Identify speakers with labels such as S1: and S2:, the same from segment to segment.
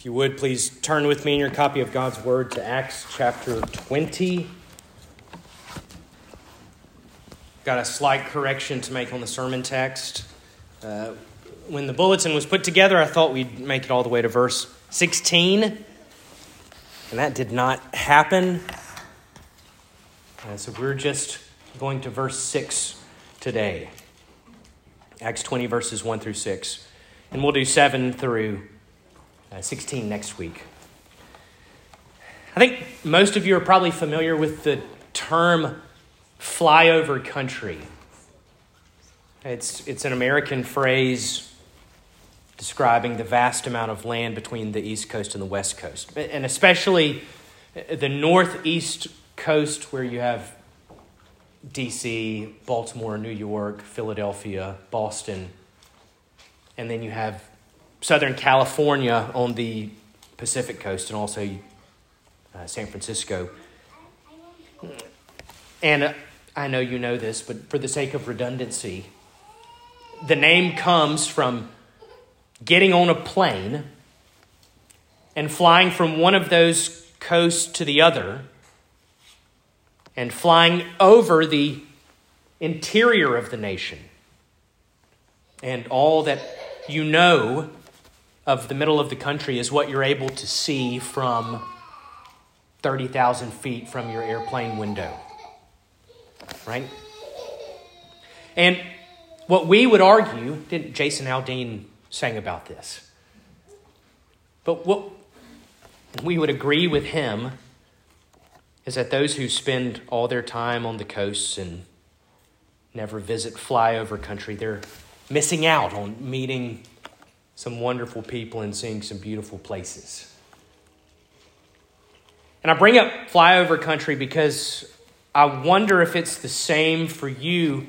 S1: If you would, please turn with me in your copy of God's Word to Acts chapter 20. Got a slight correction to make on the sermon text. Uh, when the bulletin was put together, I thought we'd make it all the way to verse 16, and that did not happen. Uh, so we're just going to verse 6 today. Acts 20, verses 1 through 6. And we'll do 7 through Uh, 16 next week. I think most of you are probably familiar with the term flyover country. It's, it's an American phrase describing the vast amount of land between the East Coast and the West Coast, and especially the Northeast Coast, where you have DC, Baltimore, New York, Philadelphia, Boston, and then you have Southern California on the Pacific coast and also uh, San Francisco. And uh, I know you know this, but for the sake of redundancy, the name comes from getting on a plane and flying from one of those coasts to the other and flying over the interior of the nation and all that you know of the middle of the country is what you're able to see from 30,000 feet from your airplane window. Right? And what we would argue, didn't Jason Aldean sang about this? But what we would agree with him is that those who spend all their time on the coasts and never visit flyover country, they're missing out on meeting some wonderful people and seeing some beautiful places. And I bring up flyover country because I wonder if it's the same for you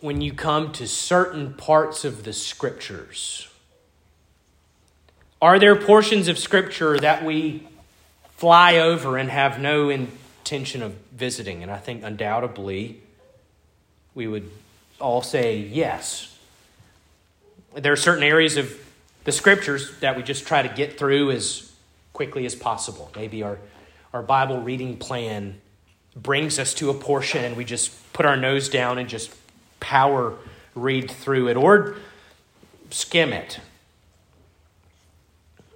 S1: when you come to certain parts of the scriptures. Are there portions of scripture that we fly over and have no intention of visiting? And I think undoubtedly we would all say yes. There are certain areas of the scriptures that we just try to get through as quickly as possible. Maybe our, our Bible reading plan brings us to a portion and we just put our nose down and just power read through it or skim it.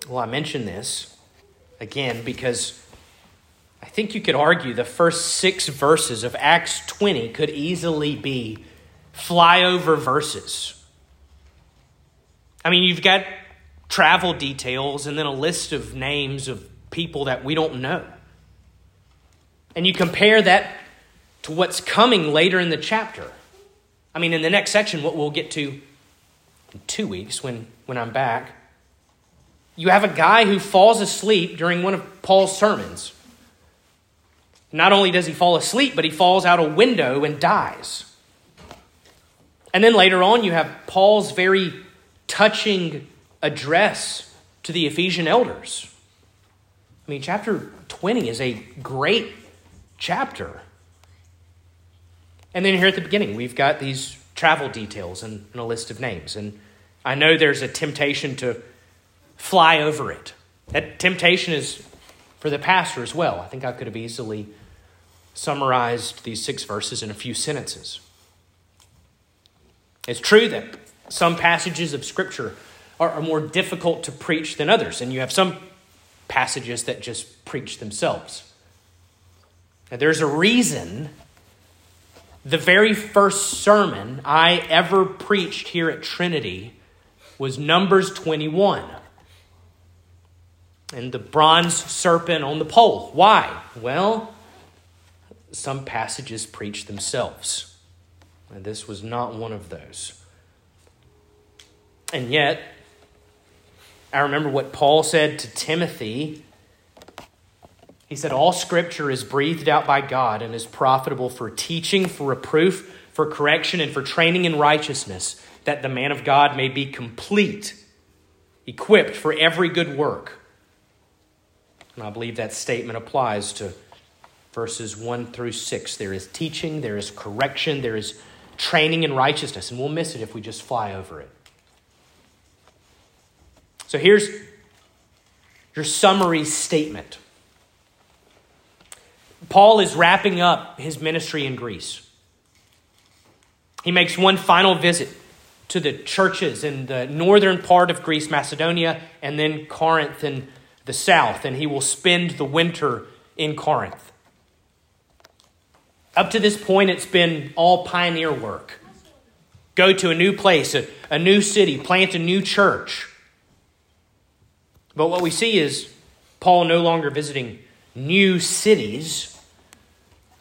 S1: Well, I mention this again because I think you could argue the first six verses of Acts 20 could easily be flyover verses. I mean, you've got travel details and then a list of names of people that we don't know. And you compare that to what's coming later in the chapter. I mean, in the next section, what we'll get to in two weeks when, when I'm back, you have a guy who falls asleep during one of Paul's sermons. Not only does he fall asleep, but he falls out a window and dies. And then later on, you have Paul's very touching address to the Ephesian elders. I mean, chapter 20 is a great chapter. And then here at the beginning, we've got these travel details and, and, a list of names. And I know there's a temptation to fly over it. That temptation is for the pastor as well. I think I could have easily summarized these six verses in a few sentences. It's true that some passages of Scripture are, are more difficult to preach than others, and you have some passages that just preach themselves. Now, there's a reason the very first sermon I ever preached here at Trinity was Numbers 21 and the bronze serpent on the pole. Why? Well, some passages preach themselves. And this was not one of those. And yet, I remember what Paul said to Timothy. He said, All scripture is breathed out by God and is profitable for teaching, for reproof, for correction, and for training in righteousness, that the man of God may be complete, equipped for every good work. And I believe that statement applies to verses 1 through 6. There is teaching, there is correction, there is training in righteousness, and we'll miss it if we just fly over it. So here's your summary statement. Paul is wrapping up his ministry in Greece. He makes one final visit to the churches in the northern part of Greece, Macedonia, and then Corinth in the south, and he will spend the winter in Corinth. Up to this point, it's been all pioneer work. Go to a new place, a, a new city, plant a new church. But what we see is Paul no longer visiting new cities,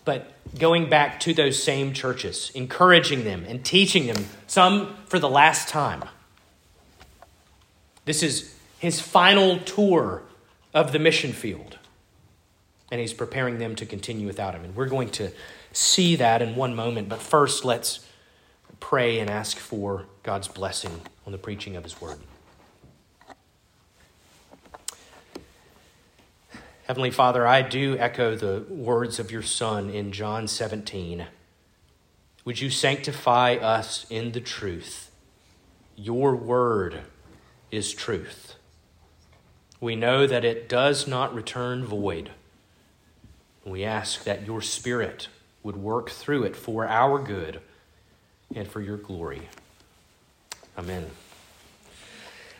S1: but going back to those same churches, encouraging them and teaching them, some for the last time. This is his final tour of the mission field, and he's preparing them to continue without him. And we're going to see that in one moment, but first let's pray and ask for God's blessing on the preaching of his word. Heavenly Father, I do echo the words of your Son in John 17. Would you sanctify us in the truth? Your word is truth. We know that it does not return void. We ask that your Spirit would work through it for our good and for your glory. Amen.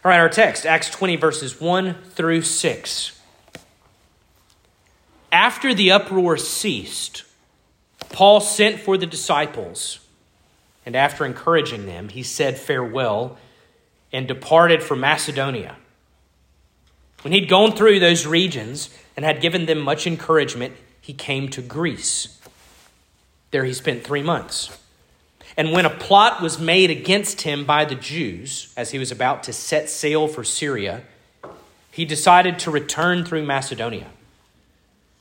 S1: All right, our text, Acts 20, verses 1 through 6. After the uproar ceased, Paul sent for the disciples, and after encouraging them, he said farewell and departed for Macedonia. When he'd gone through those regions and had given them much encouragement, he came to Greece. There he spent three months. And when a plot was made against him by the Jews, as he was about to set sail for Syria, he decided to return through Macedonia.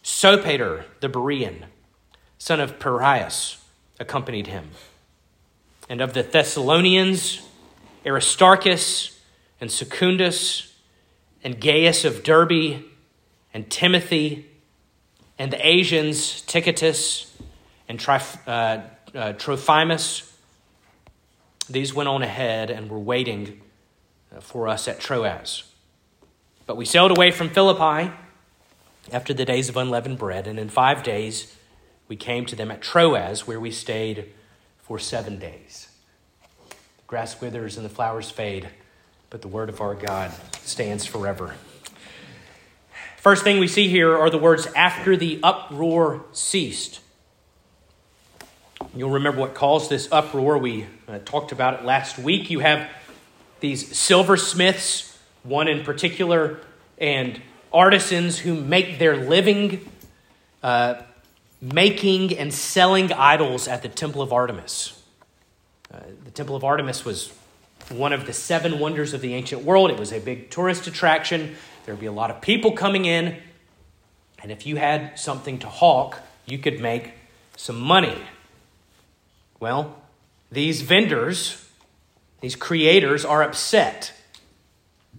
S1: Sopater the Berean, son of Pyrrhus, accompanied him. And of the Thessalonians, Aristarchus and Secundus, and Gaius of Derbe, and Timothy, and the Asians, Tychicus and Trif- uh, uh, Trophimus. These went on ahead and were waiting uh, for us at Troas. But we sailed away from Philippi after the days of unleavened bread, and in five days we came to them at Troas, where we stayed for seven days. The grass withers and the flowers fade, but the word of our God stands forever. First thing we see here are the words, after the uproar ceased. You'll remember what caused this uproar. We uh, talked about it last week. You have these silversmiths, one in particular, and artisans who make their living uh, making and selling idols at the Temple of Artemis. Uh, the Temple of Artemis was one of the seven wonders of the ancient world. It was a big tourist attraction. There would be a lot of people coming in. And if you had something to hawk, you could make some money. Well, these vendors, these creators, are upset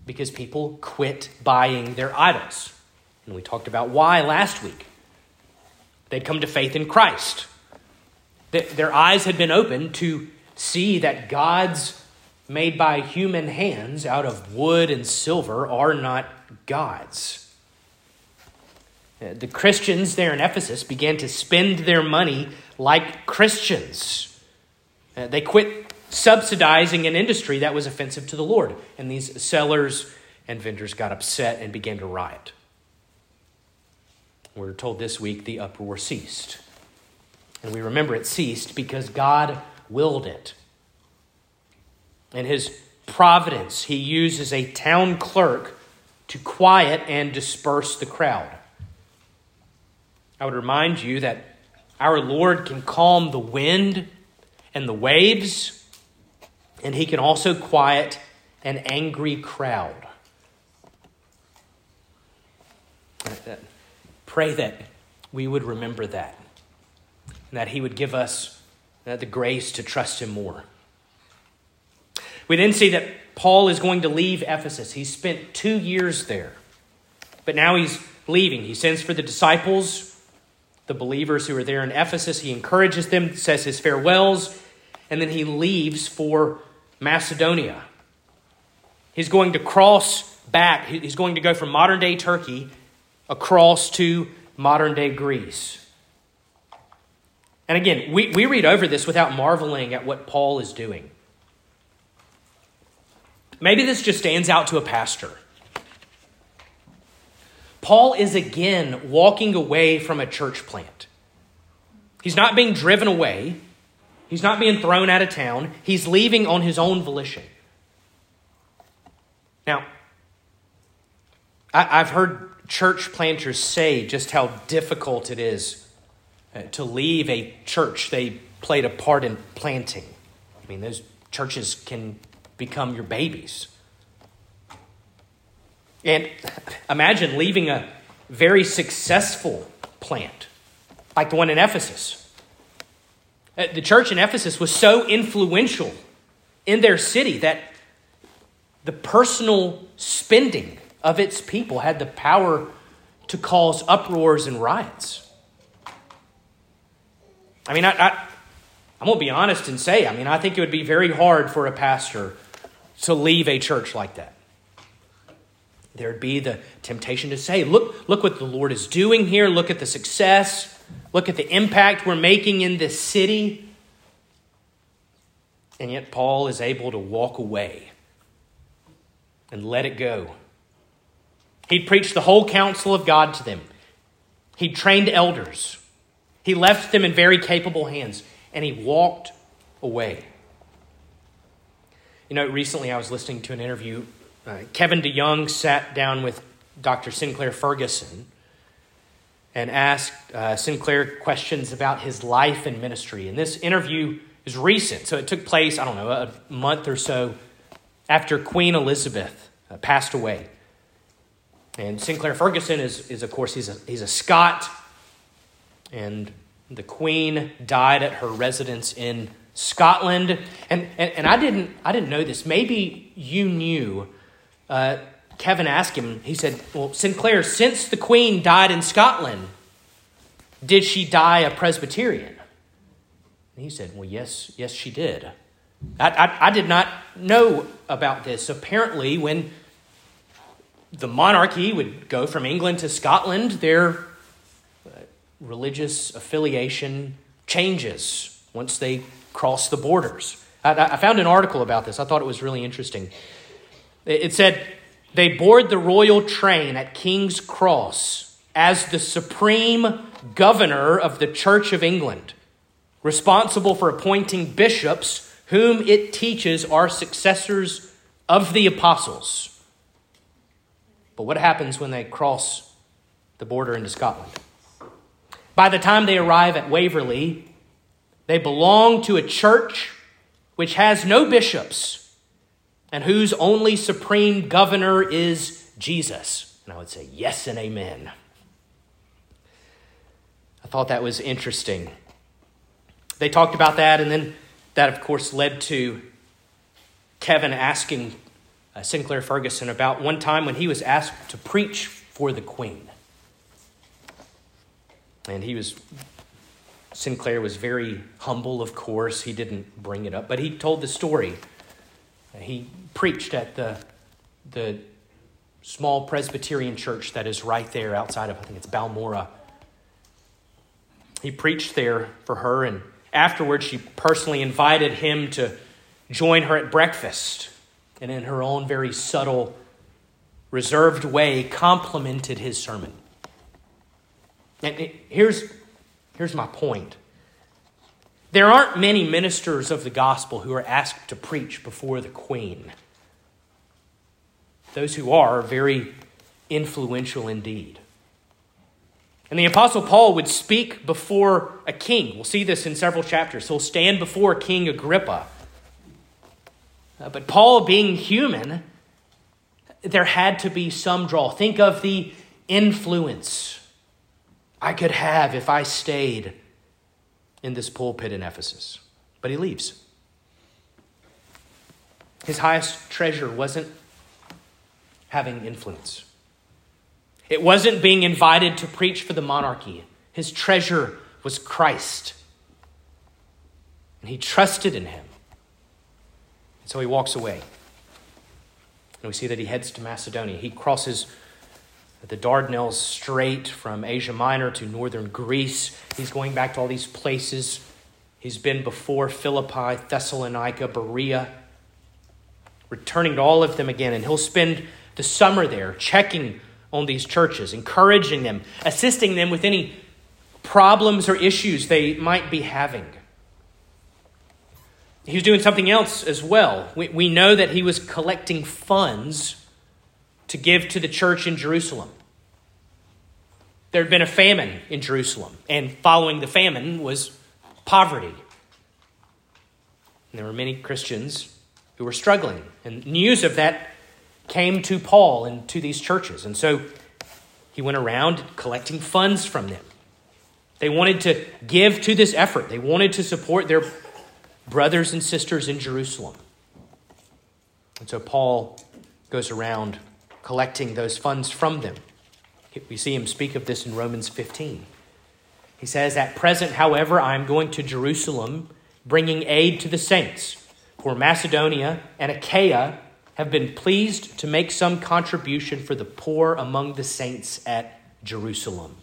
S1: because people quit buying their idols. And we talked about why last week. They'd come to faith in Christ. Their eyes had been opened to see that gods made by human hands out of wood and silver are not gods. Uh, the Christians there in Ephesus began to spend their money like Christians. Uh, they quit subsidizing an industry that was offensive to the Lord. And these sellers and vendors got upset and began to riot. We're told this week the uproar ceased. And we remember it ceased because God willed it. In his providence, he uses a town clerk to quiet and disperse the crowd. I would remind you that our Lord can calm the wind and the waves and he can also quiet an angry crowd. Pray that we would remember that, and that he would give us uh, the grace to trust him more. We then see that Paul is going to leave Ephesus. He spent two years there, but now he's leaving. He sends for the disciples, the believers who are there in Ephesus. He encourages them, says his farewells, and then he leaves for Macedonia. He's going to cross back. He's going to go from modern day Turkey across to modern day Greece. And again, we, we read over this without marveling at what Paul is doing. Maybe this just stands out to a pastor. Paul is again walking away from a church plant. He's not being driven away, he's not being thrown out of town, he's leaving on his own volition. Now, I, have heard church planters say just how difficult it is uh, to leave a church they played a part in planting. I mean, those churches can become your babies. And imagine leaving a very successful plant like the one in Ephesus. Uh, the church in Ephesus was so influential in their city that the personal spending of its people had the power to cause uproars and riots. I mean, I, I, I'm going to be honest and say, I mean, I think it would be very hard for a pastor to leave a church like that. There'd be the temptation to say, look, look what the Lord is doing here. Look at the success. Look at the impact we're making in this city. And yet, Paul is able to walk away and let it go. He preached the whole counsel of God to them. He trained elders. He left them in very capable hands, and he walked away. You know, recently I was listening to an interview. Uh, Kevin DeYoung sat down with Dr. Sinclair Ferguson and asked uh, Sinclair questions about his life and ministry. And this interview is recent, so it took place, I don't know, a month or so after Queen Elizabeth uh, passed away. And Sinclair Ferguson is, is of course, he's a, he's a Scot. And the Queen died at her residence in Scotland. And, and, and I, didn't, I didn't know this. Maybe you knew. Uh, Kevin asked him, he said, Well, Sinclair, since the Queen died in Scotland, did she die a Presbyterian? And he said, Well, yes, yes, she did. I, I, I did not know about this. Apparently, when the monarchy would go from England to Scotland, their uh, religious affiliation changes once they cross the borders. I, I, found an article about this. I thought it was really interesting. It said they board the royal train at King's Cross as the supreme governor of the Church of England, responsible for appointing bishops whom it teaches are successors of the apostles. But what happens when they cross the border into Scotland? By the time they arrive at Waverley, they belong to a church which has no bishops and whose only supreme governor is Jesus. And I would say, yes and amen. I thought that was interesting. They talked about that, and then that, of course, led to Kevin asking uh, Sinclair Ferguson about one time when he was asked to preach for the Queen. And he was, Sinclair was very humble, of course. He didn't bring it up, but he told the story. He preached at the, the small Presbyterian church that is right there outside of, I think it's Balmoral. He preached there for her, and afterwards, she personally invited him to join her at breakfast and in her own very subtle, reserved way, complimented his sermon. And here's, here's my point. There aren't many ministers of the gospel who are asked to preach before the queen. Those who are, are very influential indeed. And the Apostle Paul would speak before a king. We'll see this in several chapters. He'll stand before King Agrippa uh, but Paul, being human, there had to be some draw. Think of the influence I could have if I stayed in this pulpit in Ephesus. But he leaves. His highest treasure wasn't having influence, it wasn't being invited to preach for the monarchy. His treasure was Christ. And he trusted in him. And so he walks away. And we see that he heads to Macedonia. He crosses the Dardanelles Strait from Asia Minor to northern Greece. He's going back to all these places. He's been before Philippi, Thessalonica, Berea, returning to all of them again. And he'll spend the summer there checking on these churches, encouraging them, assisting them with any problems or issues they might be having. He was doing something else as well. We, we know that he was collecting funds to give to the church in Jerusalem. There had been a famine in Jerusalem, and following the famine was poverty. And there were many Christians who were struggling, and news of that came to Paul and to these churches. And so he went around collecting funds from them. They wanted to give to this effort, they wanted to support their brothers and sisters in Jerusalem. And so Paul goes around collecting those funds from them. We see him speak of this in Romans 15. He says, At present, however, I am going to Jerusalem, bringing aid to the saints. For Macedonia and Achaia have been pleased to make some contribution for the poor among the saints at Jerusalem.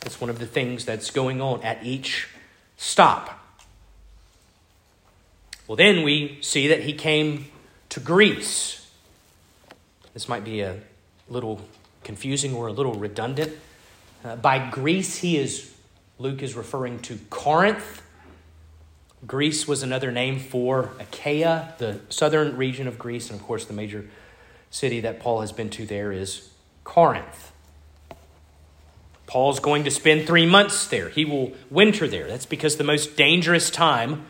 S1: That's one of the things that's going on at each stop. Well, then we see that he came to Greece. This might be a little confusing or a little redundant. Uh, by Greece, he is, Luke is referring to Corinth. Greece was another name for Achaia, the southern region of Greece, and of course, the major city that Paul has been to there is Corinth. Paul's going to spend three months there. He will winter there. That's because the most dangerous time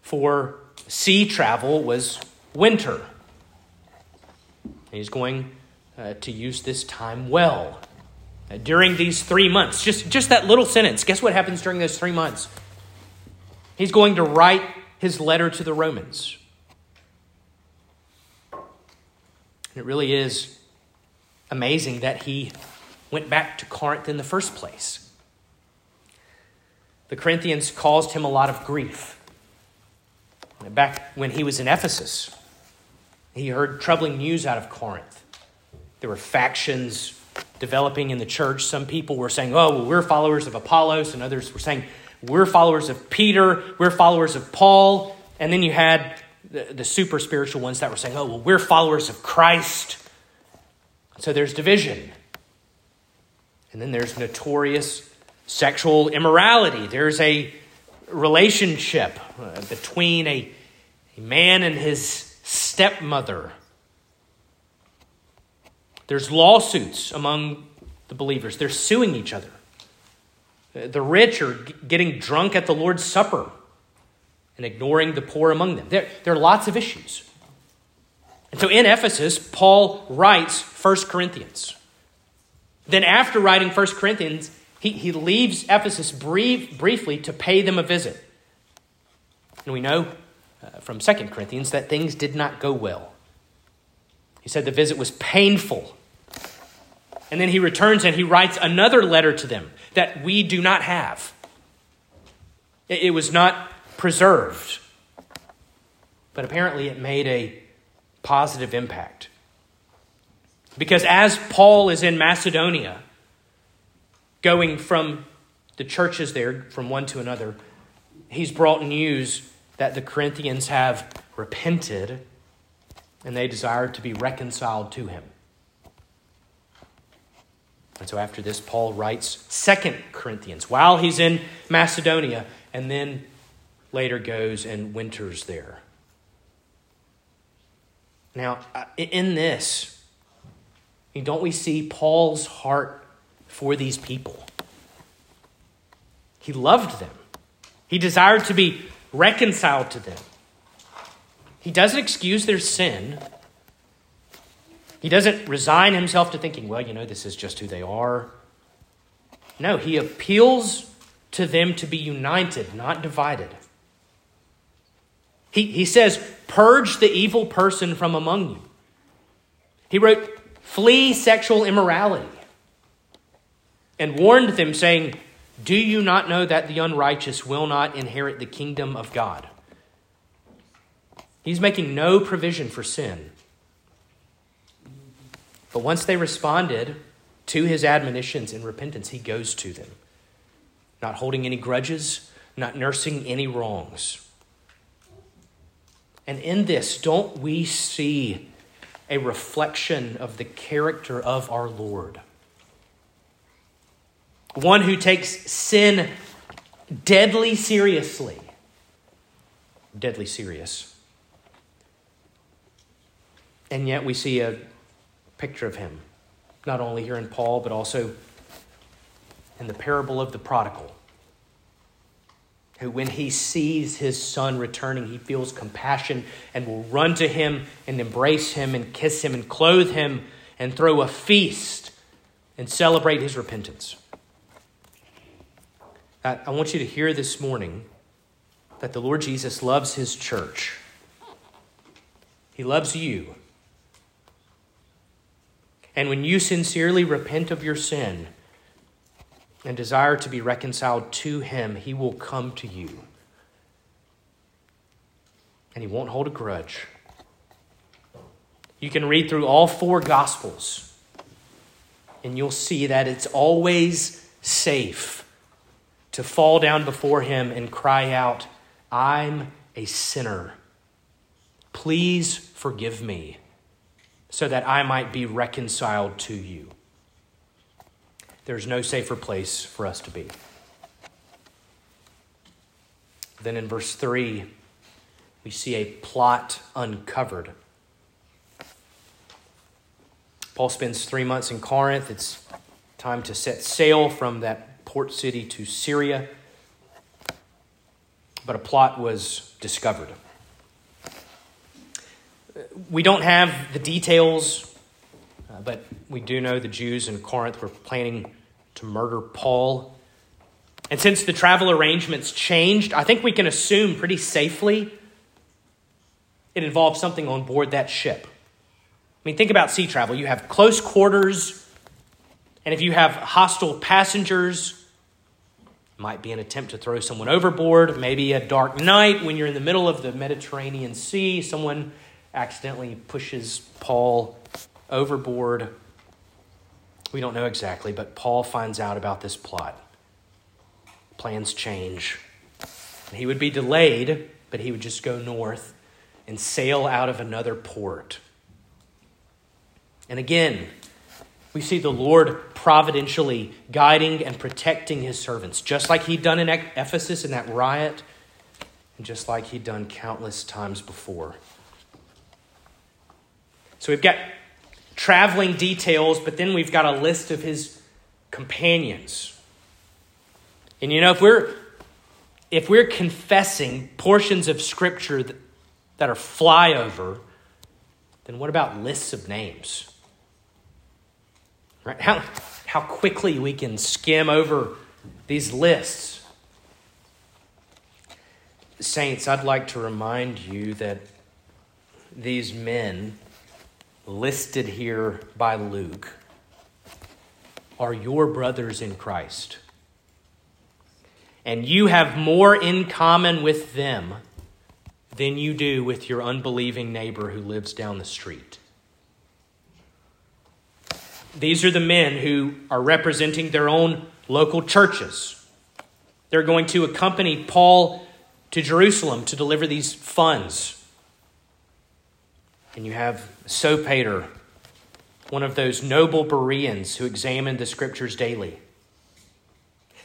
S1: for sea travel was winter. He's going uh, to use this time well. Uh, during these three months, just, just that little sentence, guess what happens during those three months? He's going to write his letter to the Romans. It really is amazing that he went back to Corinth in the first place. The Corinthians caused him a lot of grief. Back when he was in Ephesus, he heard troubling news out of Corinth. There were factions developing in the church. Some people were saying, oh, well, we're followers of Apollos, and others were saying, we're followers of Peter, we're followers of Paul. And then you had the, the super spiritual ones that were saying, oh, well, we're followers of Christ. So there's division. And then there's notorious sexual immorality. There's a relationship uh, between a, a man and his stepmother. There's lawsuits among the believers, they're suing each other. Uh, the rich are getting drunk at the Lord's Supper and ignoring the poor among them. There, there are lots of issues. And so in Ephesus, Paul writes 1 Corinthians. Then, after writing 1 Corinthians, he, he leaves Ephesus brief, briefly to pay them a visit. And we know uh, from 2 Corinthians that things did not go well. He said the visit was painful. And then he returns and he writes another letter to them that we do not have. It was not preserved. But apparently it made a positive impact. Because as Paul is in Macedonia, going from the churches there from one to another, he's brought news that the Corinthians have repented and they desire to be reconciled to him. And so after this, Paul writes Second Corinthians while he's in Macedonia and then later goes and winters there. Now, uh, in this, don't we see Paul's heart for these people? He loved them, he desired to be reconciled to them. He doesn't excuse their sin. He doesn't resign himself to thinking, well, you know, this is just who they are. No, he appeals to them to be united, not divided. He, he says, Purge the evil person from among you. He wrote, Flee sexual immorality. And warned them, saying, Do you not know that the unrighteous will not inherit the kingdom of God? He's making no provision for sin. But once they responded to his admonitions in repentance, he goes to them, not holding any grudges, not nursing any wrongs. And in this, don't we see a reflection of the character of our Lord? One who takes sin deadly seriously. Deadly serious. And yet we see a picture of him, not only here in Paul, but also in the parable of the prodigal, who, when he sees his son returning, he feels compassion and will run to him and embrace him and kiss him and clothe him and throw a feast and celebrate his repentance. I want you to hear this morning that the Lord Jesus loves his church. He loves you. And when you sincerely repent of your sin and desire to be reconciled to him, he will come to you. And he won't hold a grudge. You can read through all four Gospels, and you'll see that it's always safe to fall down before him and cry out, I'm a sinner. Please forgive me so that I might be reconciled to you. There's no safer place for us to be. Then in verse 3, we see a plot uncovered. Paul spends three months in Corinth. It's time to set sail from that port city to Syria, but a plot was discovered. We don't have the details, uh, but we do know the Jews in Corinth were planning to murder Paul. And since the travel arrangements changed, I think we can assume pretty safely it involved something on board that ship. I mean, think about sea travel. You have close quarters, and if you have hostile passengers, might be an attempt to throw someone overboard, maybe a dark night when you're in the middle of the Mediterranean Sea, someone accidentally pushes Paul overboard. We don't know exactly, but Paul finds out about this plot. Plans change. He would be delayed, but he would just go north and sail out of another port. And again, we see the Lord providentially guiding and protecting his servants, just like he'd done in Ephesus in that riot, and just like he'd done countless times before. So we've got traveling details, but then we've got a list of his companions. And you know, if we're if we're confessing portions of scripture that, that are flyover, then what about lists of names? Right? How, how quickly we can skim over these lists. Saints, I'd like to remind you that these men listed here by Luke are your brothers in Christ. And you have more in common with them than you do with your unbelieving neighbor who lives down the street. These are the men who are representing their own local churches. They're going to accompany Paul to Jerusalem to deliver these funds. And you have Sopater, one of those noble Bereans who examined the scriptures daily.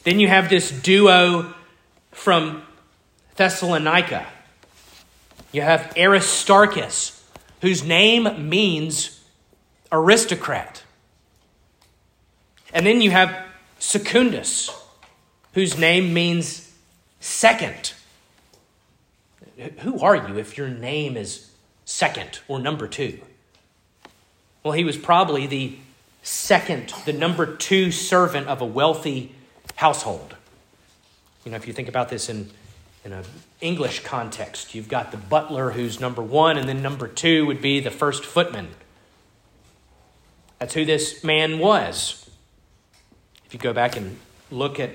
S1: Then you have this duo from Thessalonica. You have Aristarchus, whose name means aristocrat. And then you have Secundus, whose name means second. Who are you if your name is second or number two? Well, he was probably the second, the number two servant of a wealthy household. You know, if you think about this in, in an English context, you've got the butler who's number one, and then number two would be the first footman. That's who this man was. If you go back and look at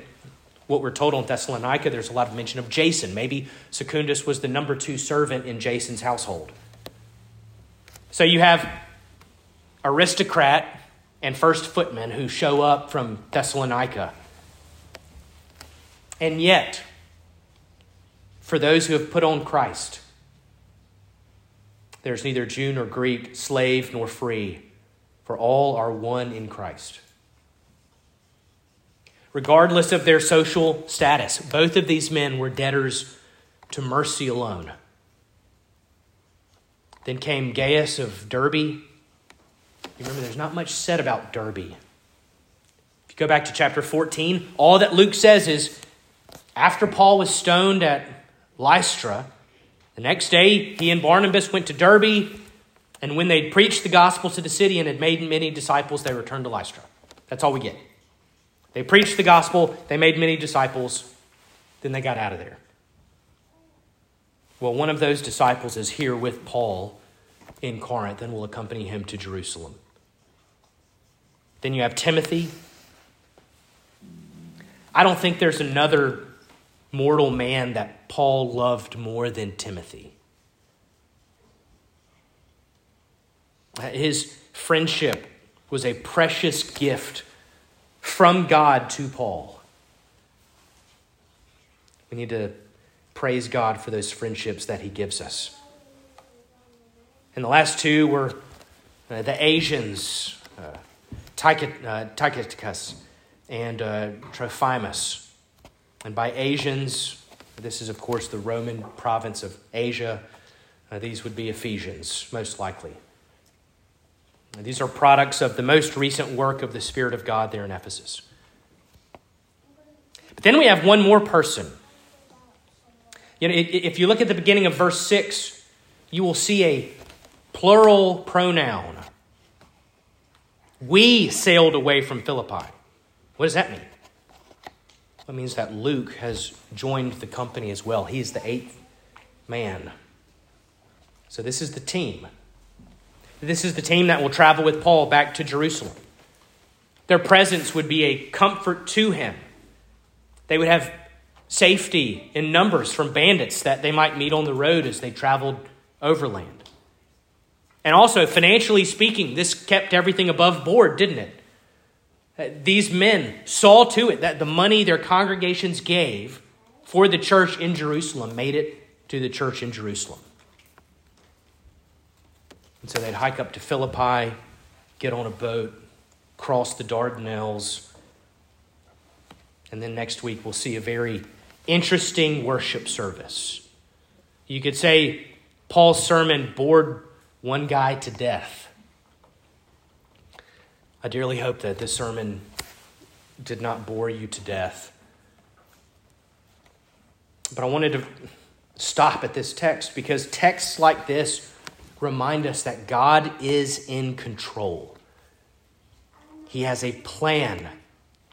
S1: what we're told on Thessalonica, there's a lot of mention of Jason. Maybe Secundus was the number two servant in Jason's household. So you have aristocrat and first footmen who show up from Thessalonica. And yet, for those who have put on Christ, there's neither Jew nor Greek, slave nor free, for all are one in Christ regardless of their social status. Both of these men were debtors to mercy alone. Then came Gaius of Derbe. You remember, there's not much said about Derbe. If you go back to chapter 14, all that Luke says is after Paul was stoned at Lystra, the next day he and Barnabas went to Derbe, and when they'd preached the gospel to the city and had made many disciples, they returned to Lystra. That's all we get. They preached the gospel, they made many disciples, then they got out of there. Well, one of those disciples is here with Paul in Corinth and will accompany him to Jerusalem. Then you have Timothy. I don't think there's another mortal man that Paul loved more than Timothy. His friendship was a precious gift from God to Paul. We need to praise God for those friendships that he gives us. And the last two were uh, the Asians, uh, Tychicus and uh, Trophimus. And by Asians, this is, of course, the Roman province of Asia. Uh, these would be Ephesians, most likely. These are products of the most recent work of the Spirit of God there in Ephesus. But then we have one more person. You know, if you look at the beginning of verse 6, you will see a plural pronoun. We sailed away from Philippi. What does that mean? That means that Luke has joined the company as well. He is the eighth man. So this is the team. This is the team that will travel with Paul back to Jerusalem. Their presence would be a comfort to him. They would have safety in numbers from bandits that they might meet on the road as they traveled overland. And also, financially speaking, this kept everything above board, didn't it? These men saw to it that the money their congregations gave for the church in Jerusalem made it to the church in Jerusalem. And so they'd hike up to Philippi, get on a boat, cross the Dardanelles, and then next week we'll see a very interesting worship service. You could say Paul's sermon bored one guy to death. I dearly hope that this sermon did not bore you to death. But I wanted to stop at this text because texts like this remind us that God is in control. He has a plan.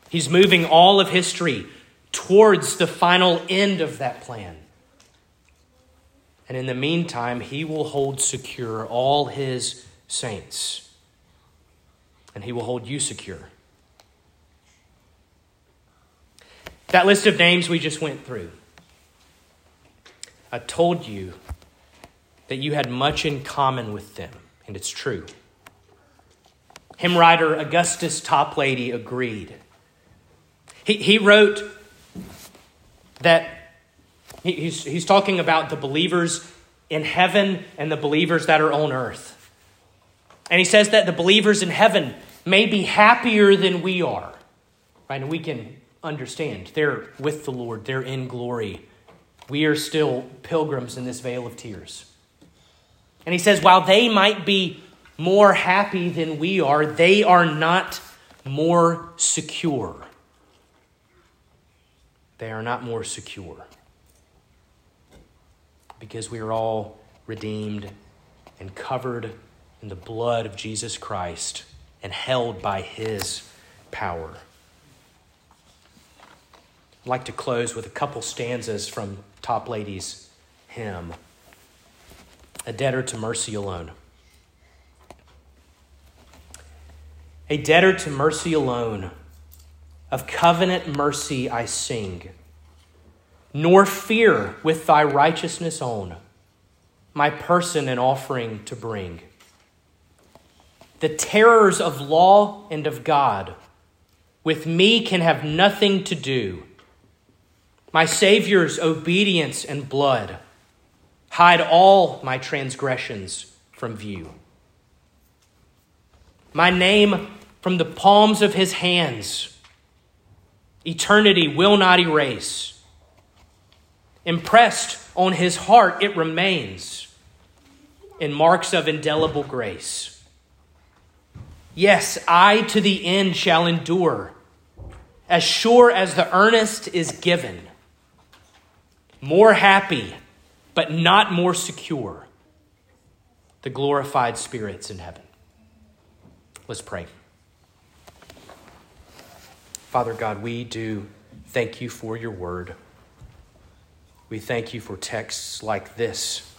S1: He's moving all of history towards the final end of that plan. And in the meantime, he will hold secure all his saints. And he will hold you secure. That list of names we just went through, I told you that you had much in common with them, and it's true. Hymn writer Augustus Toplady agreed. He, he wrote that he, he's, he's talking about the believers in heaven and the believers that are on earth. And he says that the believers in heaven may be happier than we are. Right? And we can understand. They're with the Lord, they're in glory. We are still pilgrims in this vale of tears. And he says, while they might be more happy than we are, they are not more secure. They are not more secure. Because we are all redeemed and covered in the blood of Jesus Christ and held by his power. I'd like to close with a couple stanzas from Toplady's hymn a debtor to mercy alone. A debtor to mercy alone, of covenant mercy I sing, nor fear with thy righteousness own, my person an offering to bring. The terrors of law and of God with me can have nothing to do. My Savior's obedience and blood hide all my transgressions from view. My name from the palms of his hands, eternity will not erase. Impressed on his heart, it remains in marks of indelible grace. Yes, I to the end shall endure, as sure as the earnest is given. More happy, but not more secure, the glorified spirits in heaven. Let's pray. Father God, we do thank you for your word. We thank you for texts like this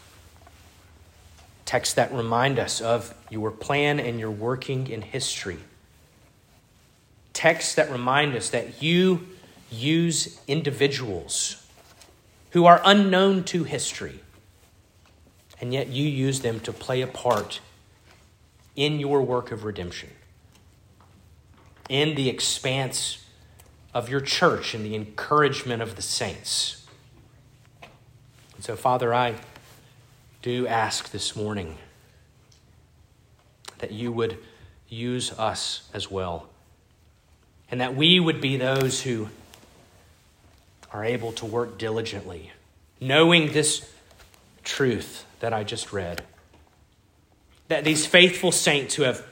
S1: texts that remind us of your plan and your working in history. Texts that remind us that you use individuals who are unknown to history, and yet you use them to play a part in your work of redemption, in the expanse of your church and the encouragement of the saints. And so, Father, I do ask this morning that you would use us as well, and that we would be those who are able to work diligently, knowing this truth that I just read that these faithful saints who have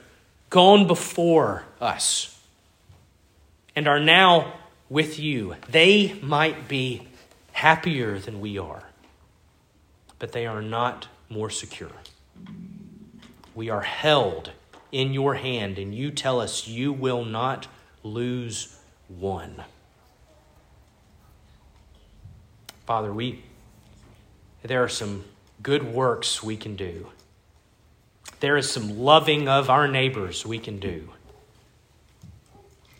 S1: gone before us and are now with you, they might be happier than we are, but they are not more secure. We are held in your hand, and you tell us you will not lose one. Father, we there are some good works we can do there is some loving of our neighbors we can do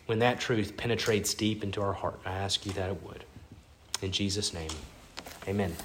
S1: when that truth penetrates deep into our heart. I ask you that it would. In Jesus' name, amen.